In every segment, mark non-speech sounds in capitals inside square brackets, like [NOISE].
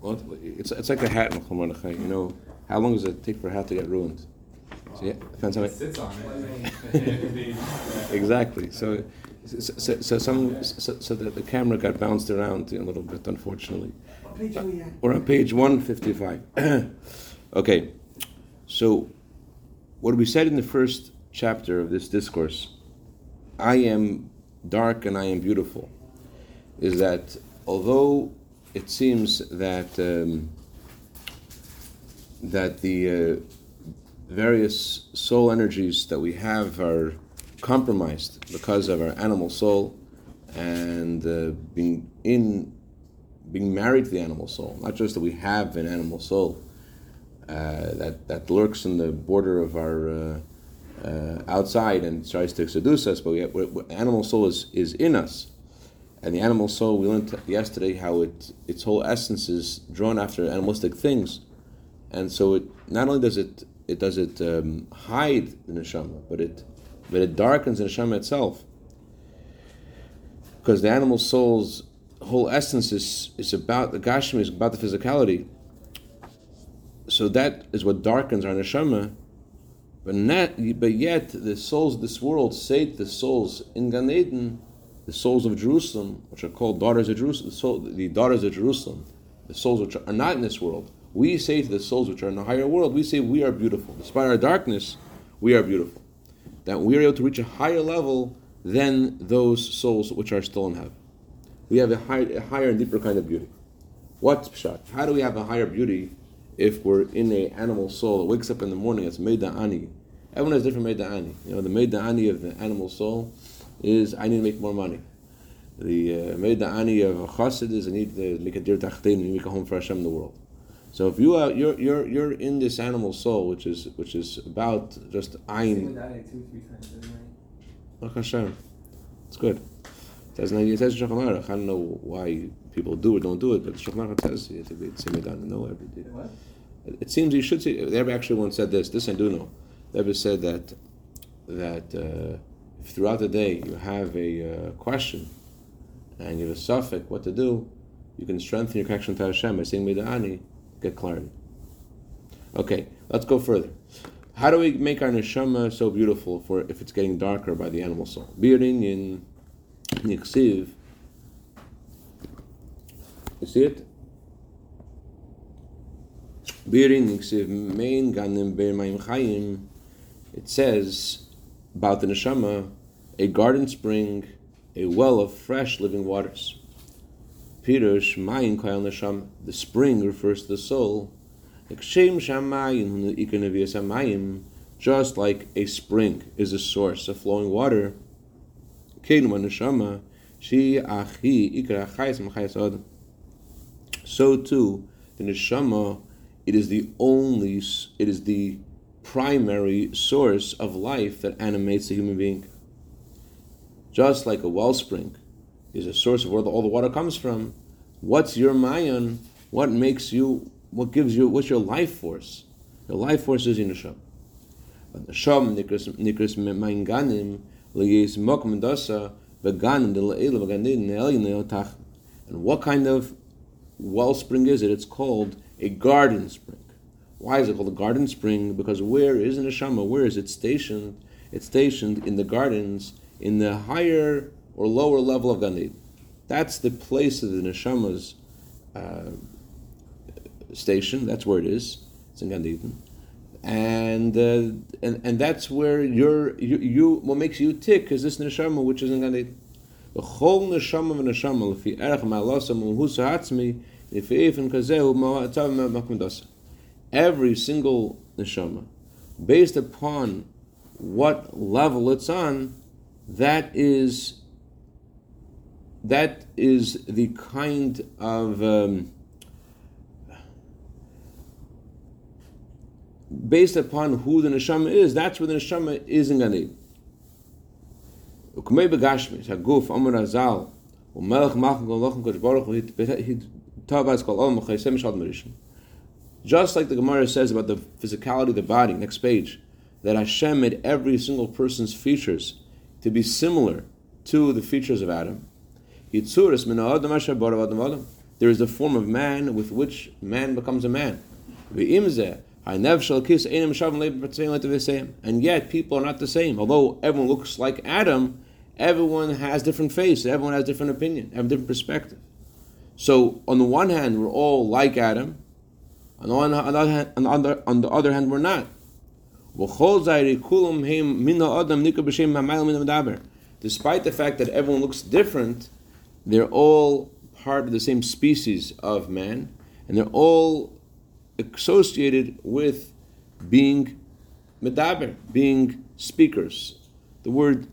Well, it's, it's like a hat in Chol You know, how long does it take for a hat to get ruined? So, yeah, depends how It sits on it. [LAUGHS] Exactly. So, so, so some, so, so that the camera got bounced around a little bit, unfortunately. We're on page 155. [CLEARS THROAT] okay. So, what we said in the first chapter of this discourse, I am dark and I am beautiful, is that although it seems that um, that the uh, various soul energies that we have are compromised because of our animal soul and uh, being in being married to the animal soul. Not just that we have an animal soul uh, that that lurks in the border of our uh, uh, outside and tries to seduce us, but we have, animal soul is, is in us. And the animal soul, we learned yesterday how it its whole essence is drawn after animalistic things, and so it not only does it it does it um, hide the neshama, but it but it darkens the neshama itself, because the animal soul's whole essence is is about the gashmi, is about the physicality. So that is what darkens our neshama. But not, but yet the souls of this world say to the souls in Gan Eden, the souls of Jerusalem, which are called daughters of Jerusalem, the, soul, the daughters of Jerusalem, the souls which are not in this world. We say to the souls which are in the higher world, we say we are beautiful. Despite our darkness, we are beautiful. That we are able to reach a higher level than those souls which are still in heaven. We have a, high, a higher and deeper kind of beauty. What's pshat? How do we have a higher beauty if we're in a animal soul that wakes up in the morning? It's Meida Ani. Everyone has different Meida Ani. You know, the Meida Ani of the animal soul is I need to make more money. The uh, Meida Ani of a chassid is I need to make a dir tachtin and make a home for Hashem in the world. So if you are you're you're you're in this animal soul, which is which is about just ayin Baruch Hashem. It's good. It says, it says in Shulchan Aruch. I don't know why people do or don't do it, but Shulchan Aruch says you have to be Tzimmedan no every day. What? It, it seems you should say. The Rebbe actually once said this. This I do know. The Rebbe said that that uh, if throughout the day you have a uh, question and you have a suffix what to do, you can strengthen your connection to Hashem by saying Meda'ani, get clarity. Okay, let's go further. How do we make our neshama so beautiful for if it's getting darker by the animal soul? Birin in Niksiv. You see it? Birin Niksiv Mein Ganim Beir Chayim. It says about the neshama, a garden spring, a well of fresh living waters. Pirush Mayin Kayal Neshama. The spring refers to the soul. Just like a spring is a source of flowing water. So too, the neshama, it is the only, it is the primary source of life that animates the human being. Just like a wellspring is a source of where all the water comes from, what's your mayan? What makes you? What gives you? What's your life force? Your life force is in neshama. But neshama nikras mayin ganim liyis mokum dasa veganim de le'ela veganim ne'otach. And what kind of wellspring is it? It's called a garden spring. Why is it called a garden spring? Because where is neshama? Where is it stationed? It's stationed in the gardens in the higher or lower level of Gan Eden. That's the place of the neshama's uh, station. That's where it is. It's in Gan Eden. And, uh, and and that's where you're, you, you what makes you tick is this neshama which is in Gan Eden. The whole neshama of neshama lefi efen kazehu ma'atav ma'makum dasa. Every single neshama, based upon what level it's on, that is that is the kind of um, based upon who the neshama is. That's where the neshama is in Gan Eden. Ukmei amar azal umelach kol lochem kodesh baruch he tavas kol olam shad. Just like the Gemara says about the physicality of the body, next page, that Hashem made every single person's features to be similar to the features of Adam. There is a form of man with which man becomes a man. And yet, people are not the same. Although everyone looks like Adam, everyone has different face, everyone has different opinion, have different perspective. So, on the one hand, we're all like Adam. On the, on the, on the other hand, we're not. Despite the fact that everyone looks different, they're all part of the same species of man, and they're all associated with being medaber, being speakers. The word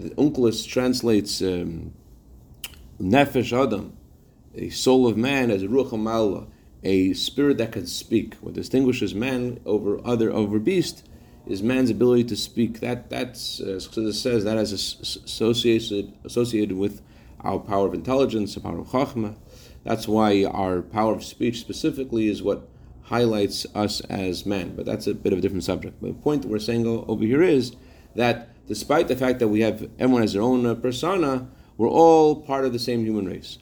the Onkelos translates um, nefesh adam, a soul of man, as ruach hamallah, a spirit that can speak. What distinguishes man over other over beast is man's ability to speak. That that's uh, so it says that as associated associated with our power of intelligence, the power of chachma. That's why our power of speech specifically is what highlights us as men. But that's a bit of a different subject. But the point that we're saying over here is that despite the fact that we have everyone has their own uh, persona, we're all part of the same human race.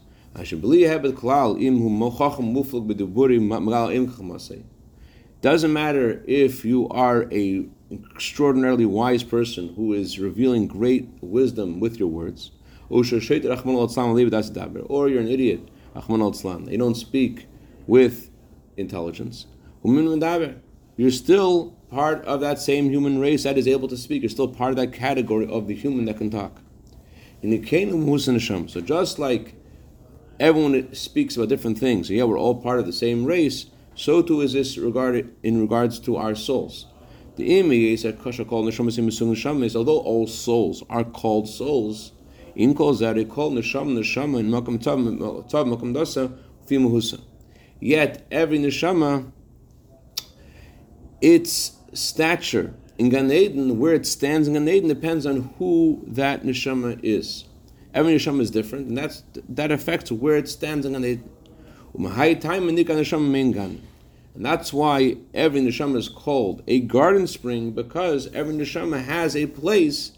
Doesn't matter if you are a extraordinarily wise person who is revealing great wisdom with your words, or you're an idiot, you don't speak with intelligence. You're still part of that same human race that is able to speak. You're still part of that category of the human that can talk. So just like everyone speaks about different things. Yeah, we're all part of the same race. So too is this regarded in regards to our souls. The image that Kasha called Neshama is although all souls are called souls, in kol zari called Neshama Neshama in Makam Tav Makam Dasa Fimuhusa. Yet every Neshama, its stature in Gan Eden, where it stands in Gan Eden, depends on who that Neshama is. Every neshama is different, and that's that affects where it stands in And nika neshama mingan, and that's why every neshama is called a garden spring because every neshama has a place,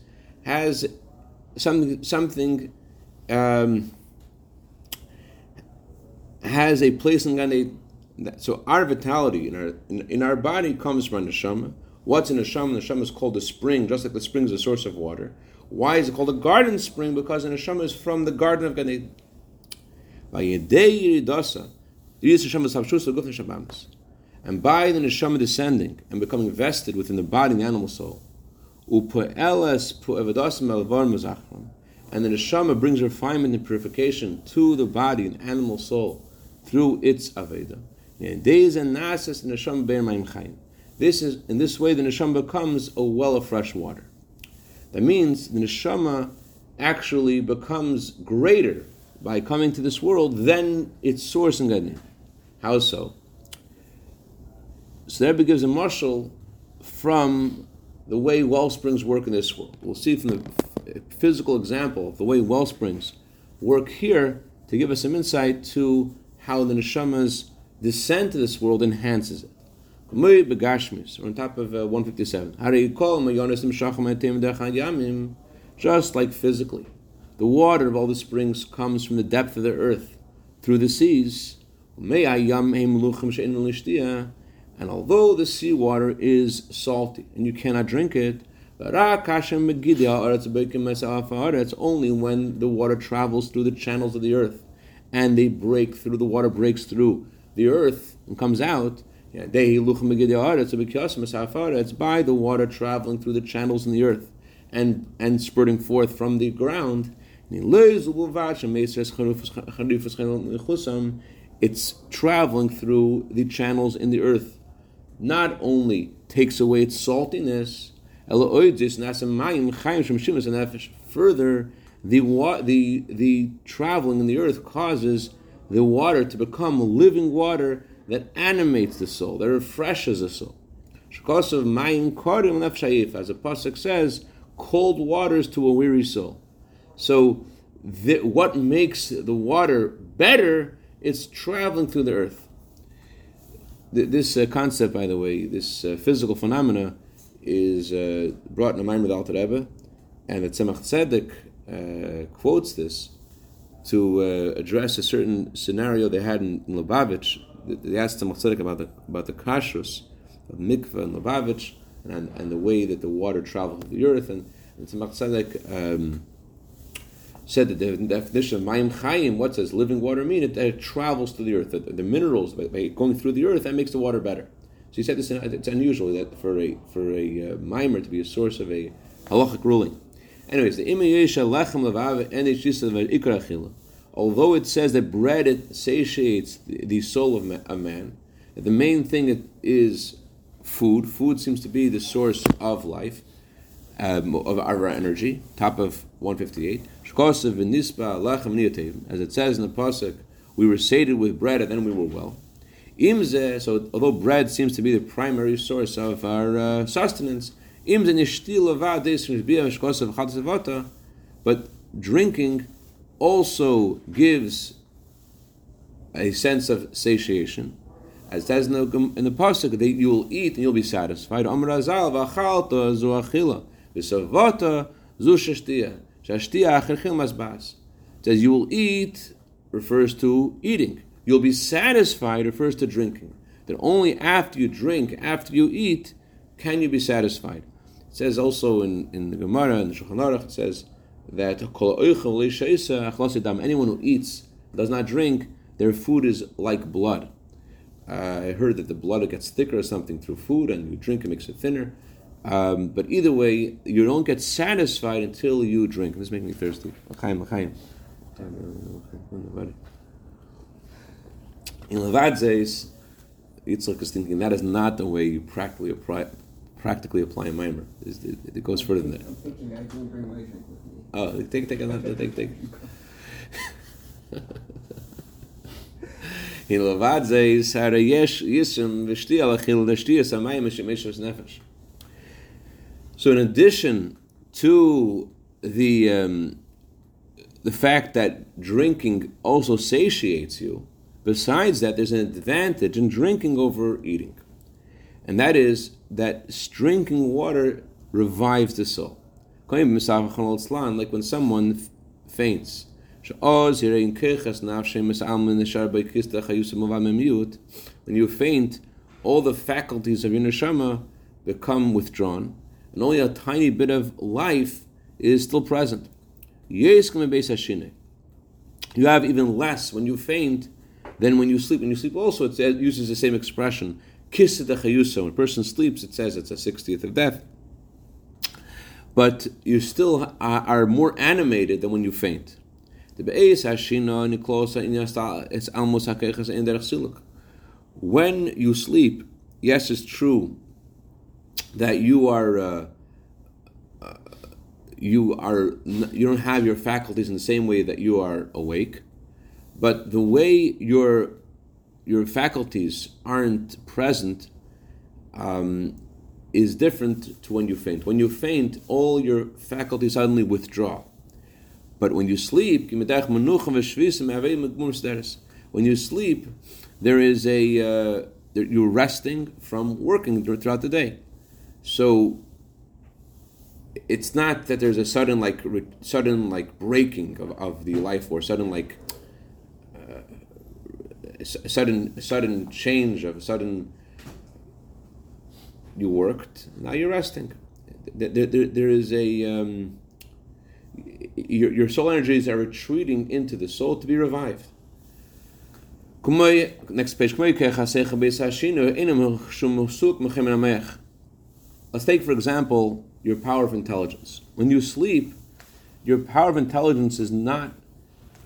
has something, something, um, has a place in Gan So our vitality in our in, in our body comes from neshama. What's in neshama? Neshama is called a spring, just like the spring is a source of water. Why is it called a garden spring? Because the neshama is from the garden of Gan Eden. And by the neshama descending and becoming vested within the body and the animal soul, and the neshama brings refinement and purification to the body and animal soul through its avodah. This is in this way the neshama becomes a well of fresh water. That means the neshama actually becomes greater by coming to this world than its source in Gan How so? So there gives a mashal from the way well springs work in this world. We'll see from the physical example of the way well springs work here to give us some insight to how the neshama's descent to this world enhances it. We're on top of uh, 157. Just like physically, the water of all the springs comes from the depth of the earth through the seas. And although the seawater is salty and you cannot drink it, it's only when the water travels through the channels of the earth and they break through, the water breaks through the earth and comes out it's by the water traveling through the channels in the earth and, and spurting forth from the ground. It's traveling through the channels in the earth. Not only takes away its saltiness, further, the, the, the traveling in the earth causes the water to become living water that animates the soul, that refreshes the soul. As the pasuk says, cold waters to a weary soul. So, the, what makes the water better? It's traveling through the earth. This uh, concept, by the way, this uh, physical phenomena, is uh, brought in the mind with Alter Rebbe, and the Tzemach Tzedek uh, quotes this to uh, address a certain scenario they had in, in Lubavitch. They asked the Tzedek about the about the kashrus of mikveh in Lubavitch and, and the way that the water travels the earth. And, and Tzemach Tzedek um, said that the definition of mayim chayim, what does living water mean? It, it travels through the earth. The, the minerals by, by, going through the earth that makes the water better. So he said this. It's unusual that for a for a uh, mimer to be a source of a halachic ruling. Anyways, the imayesha lechem levav and ikra Although it says that bread it satiates the, soul of a man, the main thing is food. Food seems to be the source of life, um, of our energy. Top of 158. As it says in the pasuk, we were sated with bread and then we were well. Imze, so although bread seems to be the primary source of our uh, sustenance, but drinking also gives a sense of satiation. As says in the, in the pasuk, that you will eat and you'll be satisfied. It says you will eat refers to eating. You'll be satisfied refers to drinking. That only after you drink, after you eat, can you be satisfied. It says also in, in the Gemara and the Shulchan Aruch, it says that anyone who eats, does not drink, their food is like blood. Uh, I heard that the blood gets thicker or something through food, and you drink it makes it thinner. Um, but either way, you don't get satisfied until you drink. This makes me thirsty. In Levadzes, Yitzchak is thinking that is not the way you practically apply, practically apply a mimer. It, it, goes further than that. Oh, take, take, take, take. So in addition to the um, the fact that drinking also satiates you, Besides that, there's an advantage in drinking over eating, and that is that drinking water revives the soul. Like when someone faints. Oh, when you faint, all the faculties of your neshama become withdrawn, and only a tiny bit of life is still present. You have even less when you faint than when you sleep, when you sleep also, it uses the same expression. When a person sleeps, it says it's a 60th of death. But you still are more animated than when you faint. When you sleep, yes, it's true that you are uh, uh, you are you don't have your faculties in the same way that you are awake. But the way your your faculties aren't present um, is different to when you faint. When you faint, all your faculties suddenly withdraw. But when you sleep, when you sleep, there is a uh, you're resting from working throughout the day. So it's not that there's a sudden like sudden like breaking of, of the life or sudden like a sudden sudden change of a sudden you worked now you're resting. There, there, there is a um, your, your soul energies are retreating into the soul to be revived. Next page. Let's take for example your power of intelligence. When you sleep your power of intelligence is not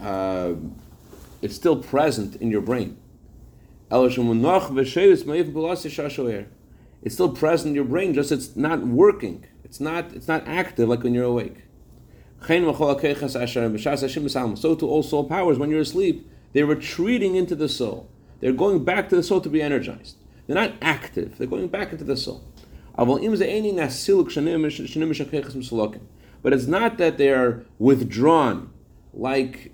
uh, it's still present in your brain. It's still present in your brain, just it's not working. It's not it's not active like when you're awake. So to all soul powers, when you're asleep, they're retreating into the soul. They're going back to the soul to be energized. They're not active, they're going back into the soul. But it's not that they are withdrawn like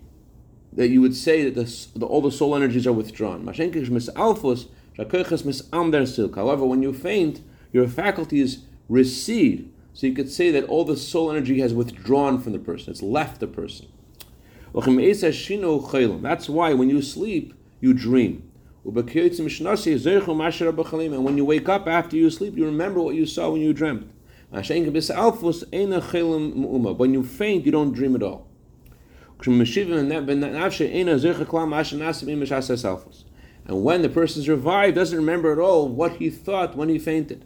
that you would say that the, the, all the soul energies are withdrawn. However, when you faint, your faculties recede. So you could say that all the soul energy has withdrawn from the person, it's left the person. That's why when you sleep, you dream. And when you wake up after you sleep, you remember what you saw when you dreamt. When you faint, you don't dream at all. And when the person revived, doesn't remember at all what he thought when he fainted.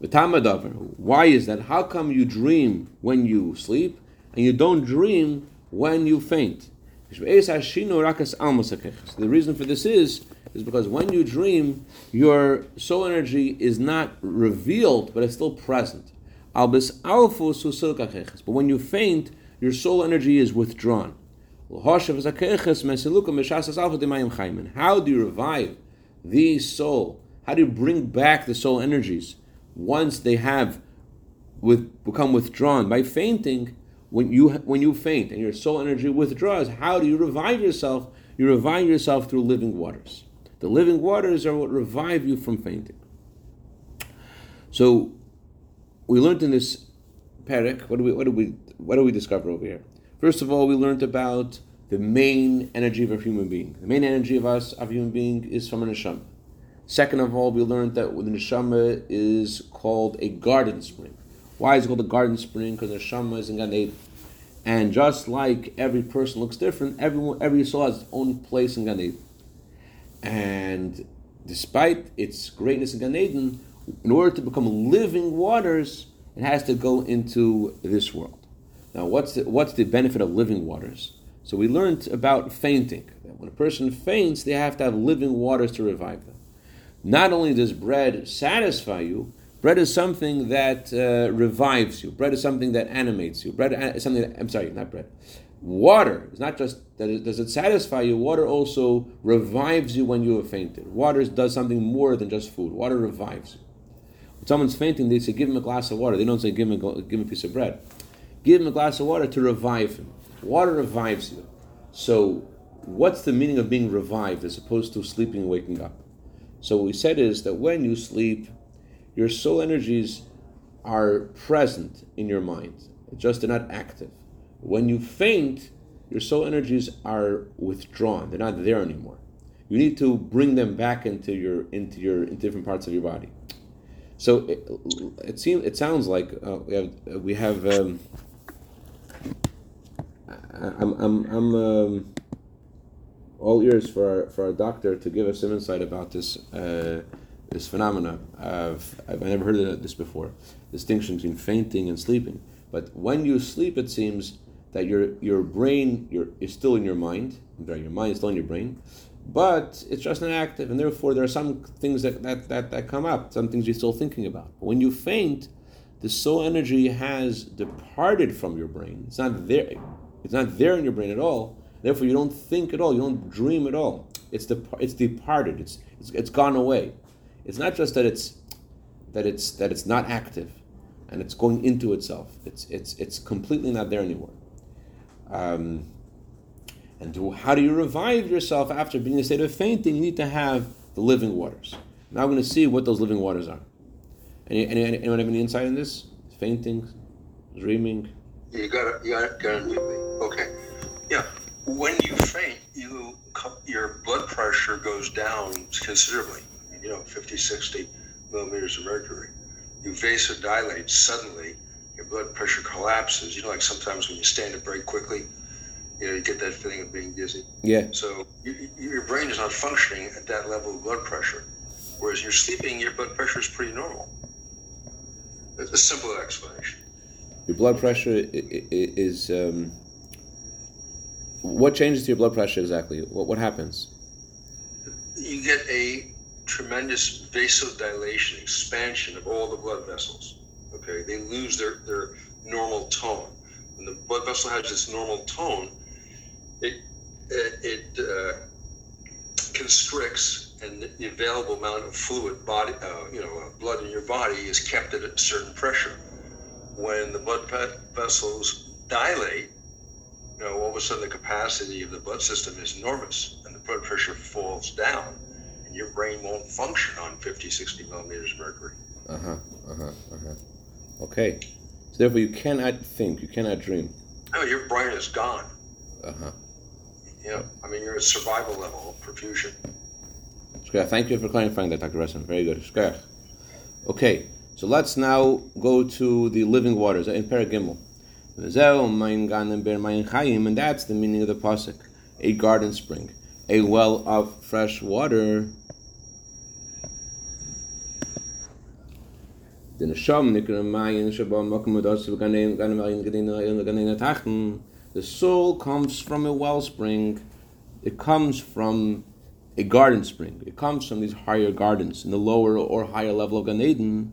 Why is that? How come you dream when you sleep and you don't dream when you faint? The reason for this is is because when you dream, your soul energy is not revealed, but it's still present. But when you faint, your soul energy is withdrawn. How do you revive the soul? How do you bring back the soul energies once they have with, become withdrawn? By fainting, when you when you faint and your soul energy withdraws, how do you revive yourself? You revive yourself through living waters. The living waters are what revive you from fainting. So we learned in this parak, what do we what do we what do we discover over here? First of all, we learned about the main energy of a human being. The main energy of us, of a human being, is from a neshama. Second of all, we learned that the neshama is called a garden spring. Why is it called a garden spring? Because the neshama is in Gan Eden. And just like every person looks different, everyone, every soul has its own place in Gan Eden. And despite its greatness in Gan Eden, in order to become living waters, it has to go into this world. Now, what's the, what's the benefit of living waters? So we learned about fainting. That when a person faints, they have to have living waters to revive them. Not only does bread satisfy you, bread is something that uh, revives you. Bread is something that animates you. Bread is something that, I'm sorry, not bread. Water is not just that it, does it satisfy you. Water also revives you when you have fainted. Water does something more than just food. Water revives you. When someone's fainting, they say, "Give him a glass of water." They don't say, "Give him a, give him a piece of bread." Give him a glass of water to revive him. Water revives you. So, what's the meaning of being revived as opposed to sleeping and waking up? So, what we said is that when you sleep, your soul energies are present in your mind, just they're not active. When you faint, your soul energies are withdrawn; they're not there anymore. You need to bring them back into your into your into different parts of your body. So it, it seems it sounds like uh, we have we have. Um, I'm I'm I'm um, all ears for our, for our doctor to give us some insight about this uh, this phenomena. Of, I've never heard of this before. Distinction between fainting and sleeping. But when you sleep, it seems that your your brain your, is still in your mind. Your mind is still in your brain, but it's just not active, and therefore there are some things that, that, that, that come up, some things you're still thinking about. But when you faint, the soul energy has departed from your brain. It's not there. It's not there in your brain at all. Therefore, you don't think at all. You don't dream at all. It's the it's departed. It's, it's it's gone away. It's not just that it's that it's that it's not active, and it's going into itself. It's it's it's completely not there anymore. Um, and to, how do you revive yourself after being in a state of fainting? You need to have the living waters. Now we're going to see what those living waters are. Any, any, anyone have any insight in this? Fainting, dreaming. You got to, you got to unmute me. Okay. Yeah. When you faint, you your blood pressure goes down considerably. You know, 50, 60 millimeters of mercury. You vasodilate suddenly. Your blood pressure collapses. You know, like sometimes when you stand up very quickly, you know, you get that feeling of being dizzy. Yeah. So you, your brain is not functioning at that level of blood pressure. Whereas you're sleeping, your blood pressure is pretty normal. It's a simple explanation. Your blood pressure is. Um, what changes to your blood pressure exactly? What, what happens? You get a tremendous vasodilation, expansion of all the blood vessels. Okay, they lose their, their normal tone. When the blood vessel has its normal tone, it it, it uh, constricts, and the available amount of fluid, body, uh, you know, uh, blood in your body is kept at a certain pressure. When the blood vessels dilate, you know, all of a sudden the capacity of the blood system is enormous, and the blood pressure falls down, and your brain won't function on 50, 60 millimeters of mercury. Uh huh. Uh huh. Uh huh. Okay. So therefore, you cannot think. You cannot dream. No, your brain is gone. Uh huh. Yeah, I mean, you're at survival level, of perfusion. Thank you for clarifying that, Dr. Resson. Very good. Okay, so let's now go to the living waters in Paragimel. And that's the meaning of the pasuk. A garden spring, a well of fresh water. The soul comes from a wellspring. It comes from a garden spring. It comes from these higher gardens in the lower or higher level of Gan Eden.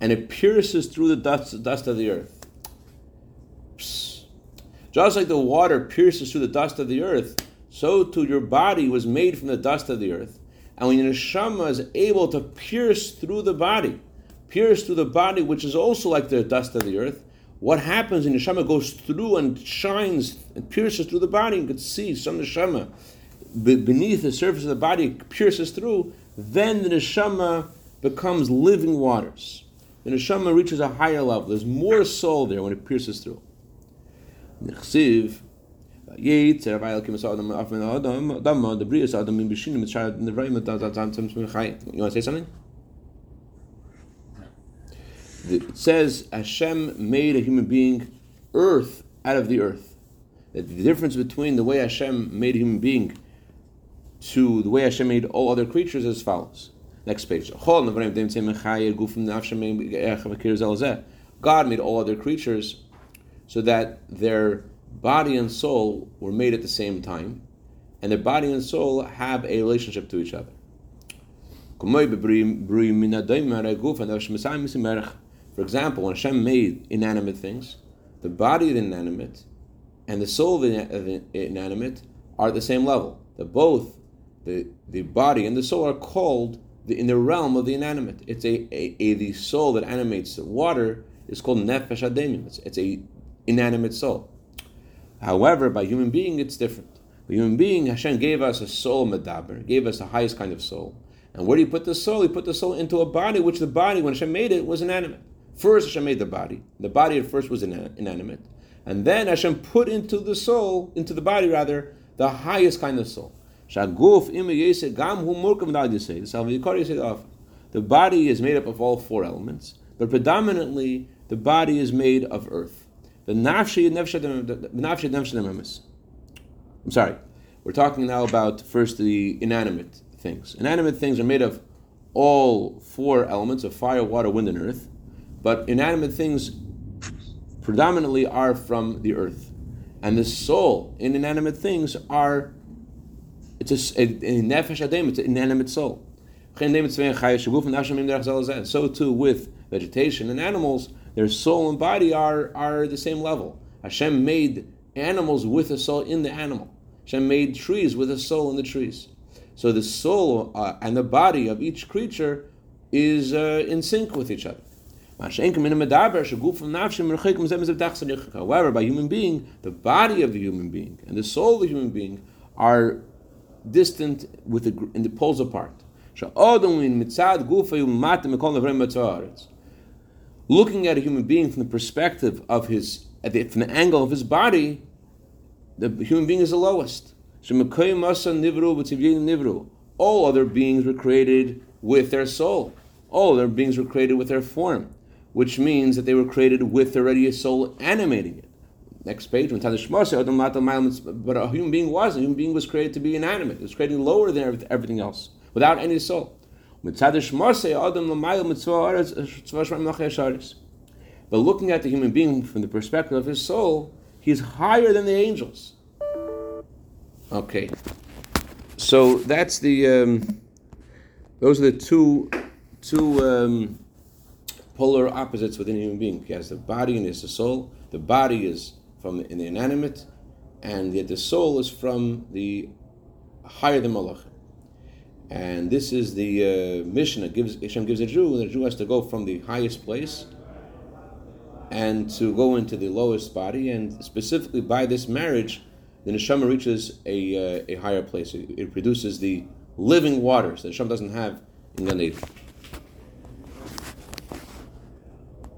And it pierces through the dust, dust of the earth. Psst. Just like the water pierces through the dust of the earth, so too your body was made from the dust of the earth. And when your neshama is able to pierce through the body, pierce through the body, which is also like the dust of the earth, what happens when neshama goes through and shines and pierces through the body? You can see some neshama beneath the surface of the body pierces through. Then the neshama becomes living waters. And the neshama reaches a higher level. There's more soul there when it pierces through. You want to say something? It says Hashem made a human being earth out of the earth. That the difference between the way Hashem made a human being to the way Hashem made all other creatures is as follows. Next page. God made all other creatures so that their body and soul were made at the same time, and their body and soul have a relationship to each other. For example, when Hashem made inanimate things, the body of the inanimate and the soul of the inanimate are at the same level. They're both the, the body and the soul are called in the realm of the inanimate. It's a, a, a the soul that animates the water is called nefesh ademim. It's, it's a inanimate soul. However, by human being, it's different. By human being, Hashem gave us a soul medaber, gave us the highest kind of soul. And where do you put the soul? He put the soul into a body, which the body, when Hashem made it, was inanimate. First, Hashem made the body. The body at first was inanimate. And then Hashem put into the soul, into the body rather, the highest kind of soul. Shaguf gam hu The body is made up of all four elements, but predominantly the body is made of earth. The nafshi nefesh I'm sorry. We're talking now about first the inanimate things. Inanimate things are made of all four elements of fire, water, wind, and earth, but inanimate things predominantly are from the earth. And the soul in inanimate things are it's a, nefesh adem, it's an inanimate soul. So too with vegetation and animals, their soul and body are, are the same level. Hashem made animals with a soul in the animal. Hashem made trees with a soul in the trees. So the soul uh, and the body of each creature is uh, in sync with each other. However, by human being, the body of the human being and the soul of the human being are distant with the, in the poles apart. Looking at a human being from the perspective of his, the, from the angle of his body, the human being is the lowest. All other beings were created with their soul. All other beings were created with their form, which means that they were created with already a soul animating it. Next page, but a human being was a human being was created to be inanimate. It was created lower than everything else, without any soul. But looking at the human being from the perspective of his soul, he's higher than the angels. Okay, so that's the. Um, those are the two two um, polar opposites within a human being. He has the body and he has the soul. The body is from in the inanimate, and yet the soul is from the higher than Malach. And this is the uh, mission that gives Hashem gives a Jew, and the Jew has to go from the highest place and to go into the lowest body, and specifically by this marriage, the neshama reaches a, uh, a higher place. It, it produces the living waters that Hashem doesn't have in Gan Eden.